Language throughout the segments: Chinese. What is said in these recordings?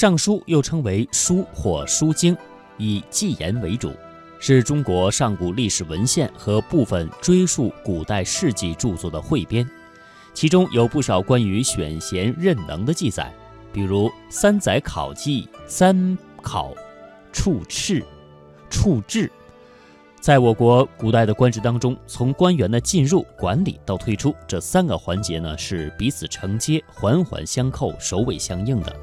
尚书又称为书或书经，以纪言为主，是中国上古历史文献和部分追溯古代事迹著作的汇编，其中有不少关于选贤任能的记载，比如《三载考记》《三考处斥处置。在我国古代的官职当中，从官员的进入、管理到退出这三个环节呢，是彼此承接、环环相扣、首尾相应的。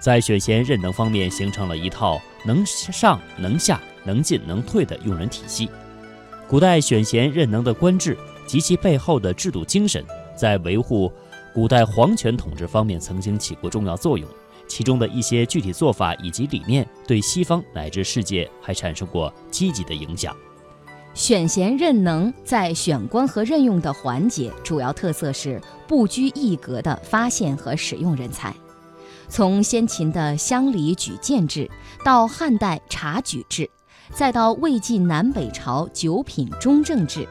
在选贤任能方面，形成了一套能上能下、能进能退的用人体系。古代选贤任能的官制及其背后的制度精神，在维护古代皇权统治方面曾经起过重要作用。其中的一些具体做法以及理念，对西方乃至世界还产生过积极的影响。选贤任能在选官和任用的环节，主要特色是不拘一格地发现和使用人才。从先秦的乡里举荐制，到汉代察举制，再到魏晋南北朝九品中正制，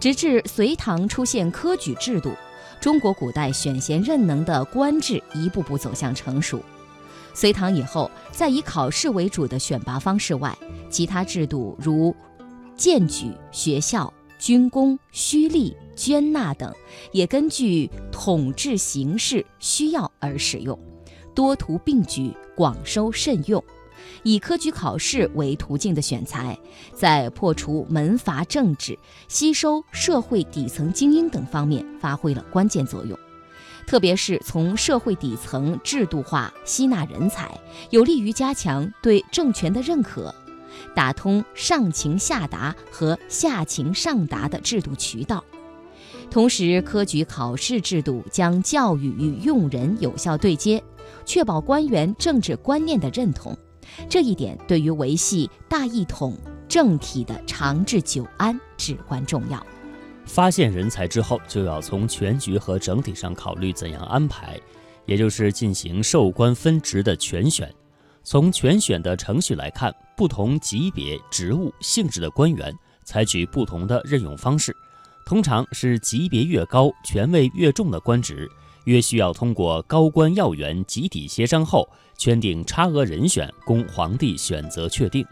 直至隋唐出现科举制度，中国古代选贤任能的官制一步步走向成熟。隋唐以后，在以考试为主的选拔方式外，其他制度如。荐举、学校、军功、虚吏、捐纳等，也根据统治形势需要而使用，多途并举，广收慎用。以科举考试为途径的选才，在破除门阀政治、吸收社会底层精英等方面发挥了关键作用。特别是从社会底层制度化吸纳人才，有利于加强对政权的认可。打通上情下达和下情上达的制度渠道，同时科举考试制度将教育与用人有效对接，确保官员政治观念的认同。这一点对于维系大一统政体的长治久安至关重要。发现人才之后，就要从全局和整体上考虑怎样安排，也就是进行授官分职的全选。从全选的程序来看，不同级别、职务、性质的官员采取不同的任用方式。通常是级别越高、权位越重的官职，约需要通过高官要员集体协商后圈定差额人选，供皇帝选择确定。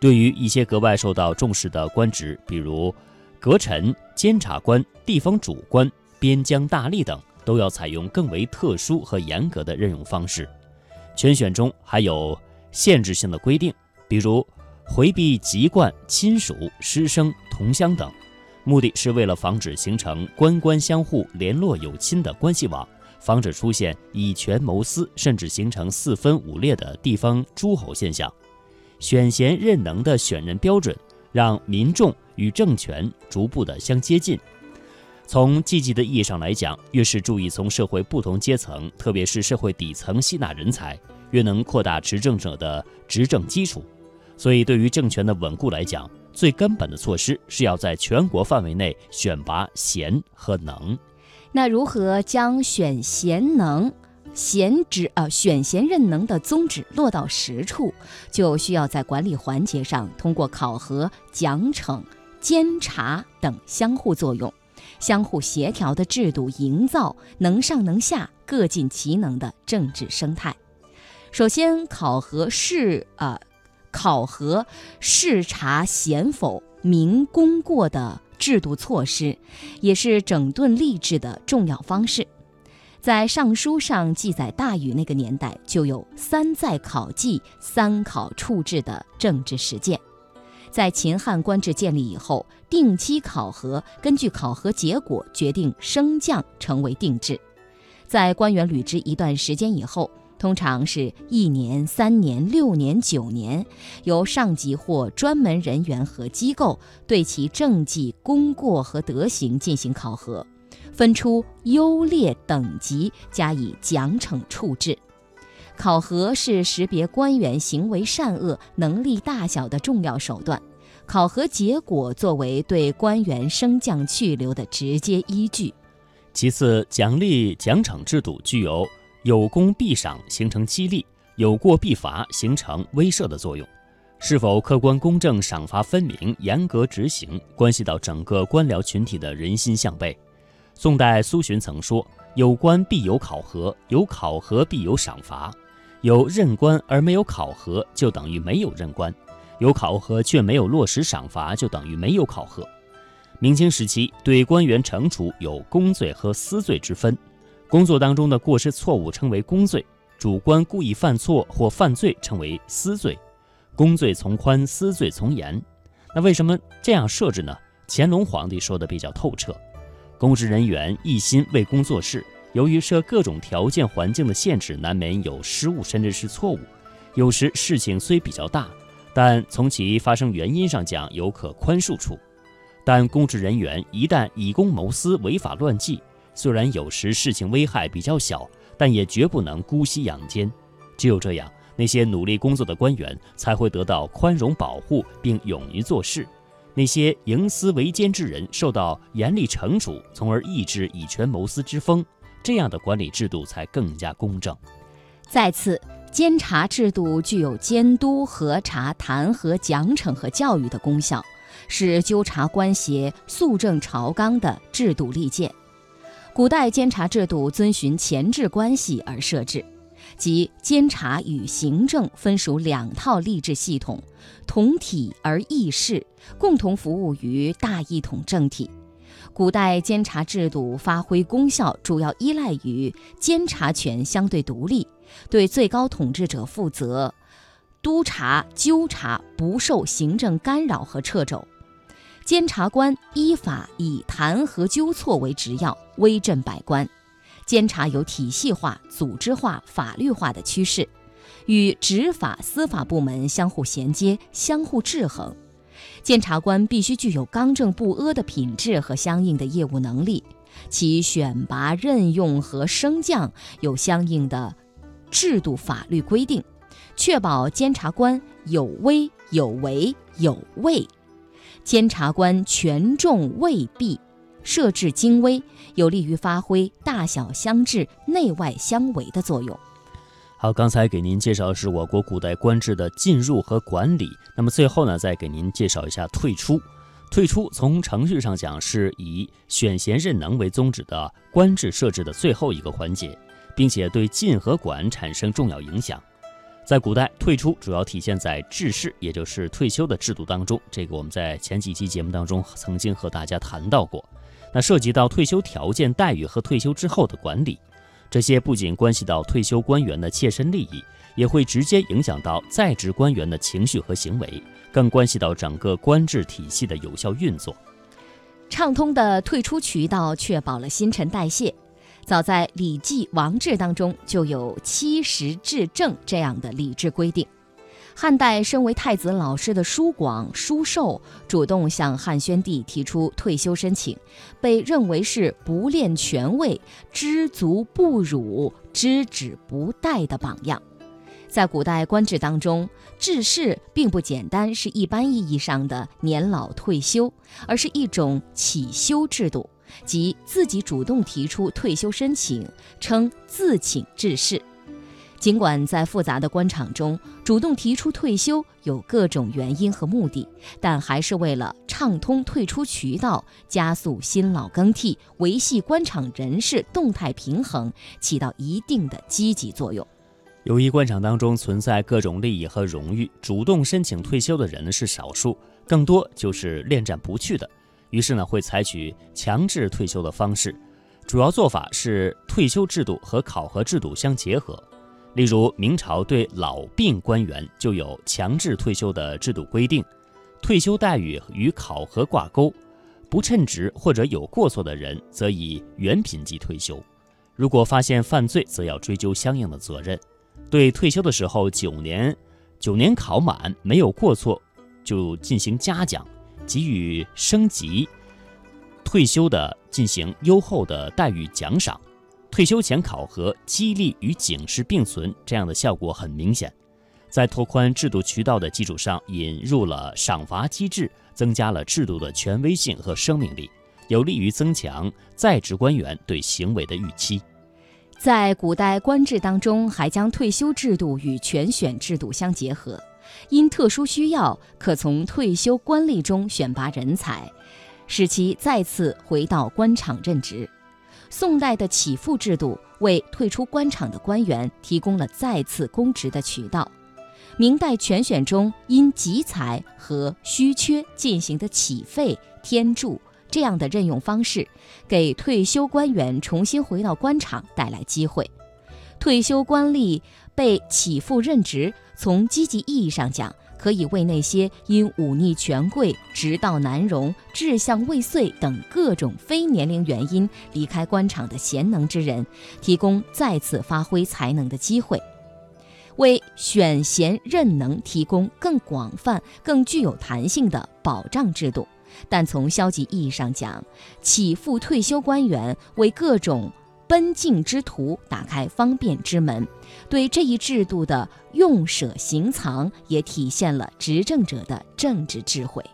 对于一些格外受到重视的官职，比如阁臣、监察官、地方主官、边疆大吏等，都要采用更为特殊和严格的任用方式。全选中还有限制性的规定，比如回避籍贯、亲属、师生、同乡等，目的是为了防止形成官官相互联络有亲的关系网，防止出现以权谋私，甚至形成四分五裂的地方诸侯现象。选贤任能的选人标准，让民众与政权逐步的相接近。从积极的意义上来讲，越是注意从社会不同阶层，特别是社会底层吸纳人才，越能扩大执政者的执政基础。所以，对于政权的稳固来讲，最根本的措施是要在全国范围内选拔贤和能。那如何将选贤能、贤职啊选贤任能的宗旨落到实处，就需要在管理环节上通过考核、奖惩、监察等相互作用。相互协调的制度，营造能上能下、各尽其能的政治生态。首先，考核是呃，考核视察贤否、明功过的制度措施，也是整顿吏治的重要方式。在《尚书》上记载，大禹那个年代就有“三在考绩、三考处置”的政治实践。在秦汉官制建立以后，定期考核，根据考核结果决定升降，成为定制。在官员履职一段时间以后，通常是一年、三年、六年、九年，由上级或专门人员和机构对其政绩、功过和德行进行考核，分出优劣等级，加以奖惩处置。考核是识别官员行为善恶、能力大小的重要手段，考核结果作为对官员升降去留的直接依据。其次，奖励奖惩制度具有有功必赏，形成激励；有过必罚，形成威慑的作用。是否客观公正、赏罚分明、严格执行，关系到整个官僚群体的人心向背。宋代苏洵曾说：“有官必有考核，有考核必有赏罚。”有任官而没有考核，就等于没有任官；有考核却没有落实赏罚，就等于没有考核。明清时期对官员惩处有公罪和私罪之分，工作当中的过失错误称为公罪，主观故意犯错或犯罪称为私罪。公罪从宽，私罪从严。那为什么这样设置呢？乾隆皇帝说的比较透彻，公职人员一心为公做事，由于受各种条件环境的限制，难免有失误甚至是错误。有时事情虽比较大，但从其发生原因上讲，有可宽恕处。但公职人员一旦以公谋私、违法乱纪，虽然有时事情危害比较小，但也绝不能姑息养奸。只有这样，那些努力工作的官员才会得到宽容保护，并勇于做事；那些营私为奸之人受到严厉惩处，从而抑制以权谋私之风。这样的管理制度才更加公正。再次，监察制度具有监督、核查、弹劾、奖惩和教育的功效。是纠察官协、肃正朝纲的制度利剑。古代监察制度遵循前置关系而设置，即监察与行政分属两套吏治系统，同体而异事，共同服务于大一统政体。古代监察制度发挥功效，主要依赖于监察权相对独立，对最高统治者负责，督察纠察不受行政干扰和掣肘。监察官依法以弹劾纠错为职要，威震百官。监察有体系化、组织化、法律化的趋势，与执法、司法部门相互衔接、相互制衡。监察官必须具有刚正不阿的品质和相应的业务能力，其选拔、任用和升降有相应的制度法律规定，确保监察官有威有为有位。监察官权重未必，设置精微，有利于发挥大小相制、内外相违的作用。好，刚才给您介绍的是我国古代官制的进入和管理。那么最后呢，再给您介绍一下退出。退出从程序上讲是以选贤任能为宗旨的官制设置的最后一个环节，并且对进和管产生重要影响。在古代，退出主要体现在致仕，也就是退休的制度当中。这个我们在前几期节目当中曾经和大家谈到过。那涉及到退休条件、待遇和退休之后的管理，这些不仅关系到退休官员的切身利益，也会直接影响到在职官员的情绪和行为，更关系到整个官制体系的有效运作。畅通的退出渠道，确保了新陈代谢。早在《礼记·王制》当中就有“七十至正”这样的礼制规定。汉代身为太子老师的叔广、叔寿主动向汉宣帝提出退休申请，被认为是不恋权位、知足不辱、知止不殆的榜样。在古代官制当中，致仕并不简单是一般意义上的年老退休，而是一种起休制度。即自己主动提出退休申请，称自请致仕。尽管在复杂的官场中，主动提出退休有各种原因和目的，但还是为了畅通退出渠道，加速新老更替，维系官场人事动态平衡，起到一定的积极作用。由于官场当中存在各种利益和荣誉，主动申请退休的人是少数，更多就是恋战不去的。于是呢，会采取强制退休的方式，主要做法是退休制度和考核制度相结合。例如，明朝对老病官员就有强制退休的制度规定，退休待遇与考核挂钩，不称职或者有过错的人，则以原品级退休；如果发现犯罪，则要追究相应的责任。对退休的时候九年，九年考满没有过错，就进行嘉奖。给予升级、退休的进行优厚的待遇奖赏，退休前考核激励与警示并存，这样的效果很明显。在拓宽制度渠道的基础上，引入了赏罚机制，增加了制度的权威性和生命力，有利于增强在职官员对行为的预期。在古代官制当中，还将退休制度与全选制度相结合。因特殊需要，可从退休官吏中选拔人才，使其再次回到官场任职。宋代的起复制度为退出官场的官员提供了再次公职的渠道。明代全选中因集才和虚缺进行的起废添注这样的任用方式，给退休官员重新回到官场带来机会。退休官吏被起复任职，从积极意义上讲，可以为那些因忤逆权贵、直道难容、志向未遂等各种非年龄原因离开官场的贤能之人，提供再次发挥才能的机会。为选贤任能提供更广泛、更具有弹性的保障制度，但从消极意义上讲，起复退休官员为各种奔进之途打开方便之门，对这一制度的用舍行藏也体现了执政者的政治智慧。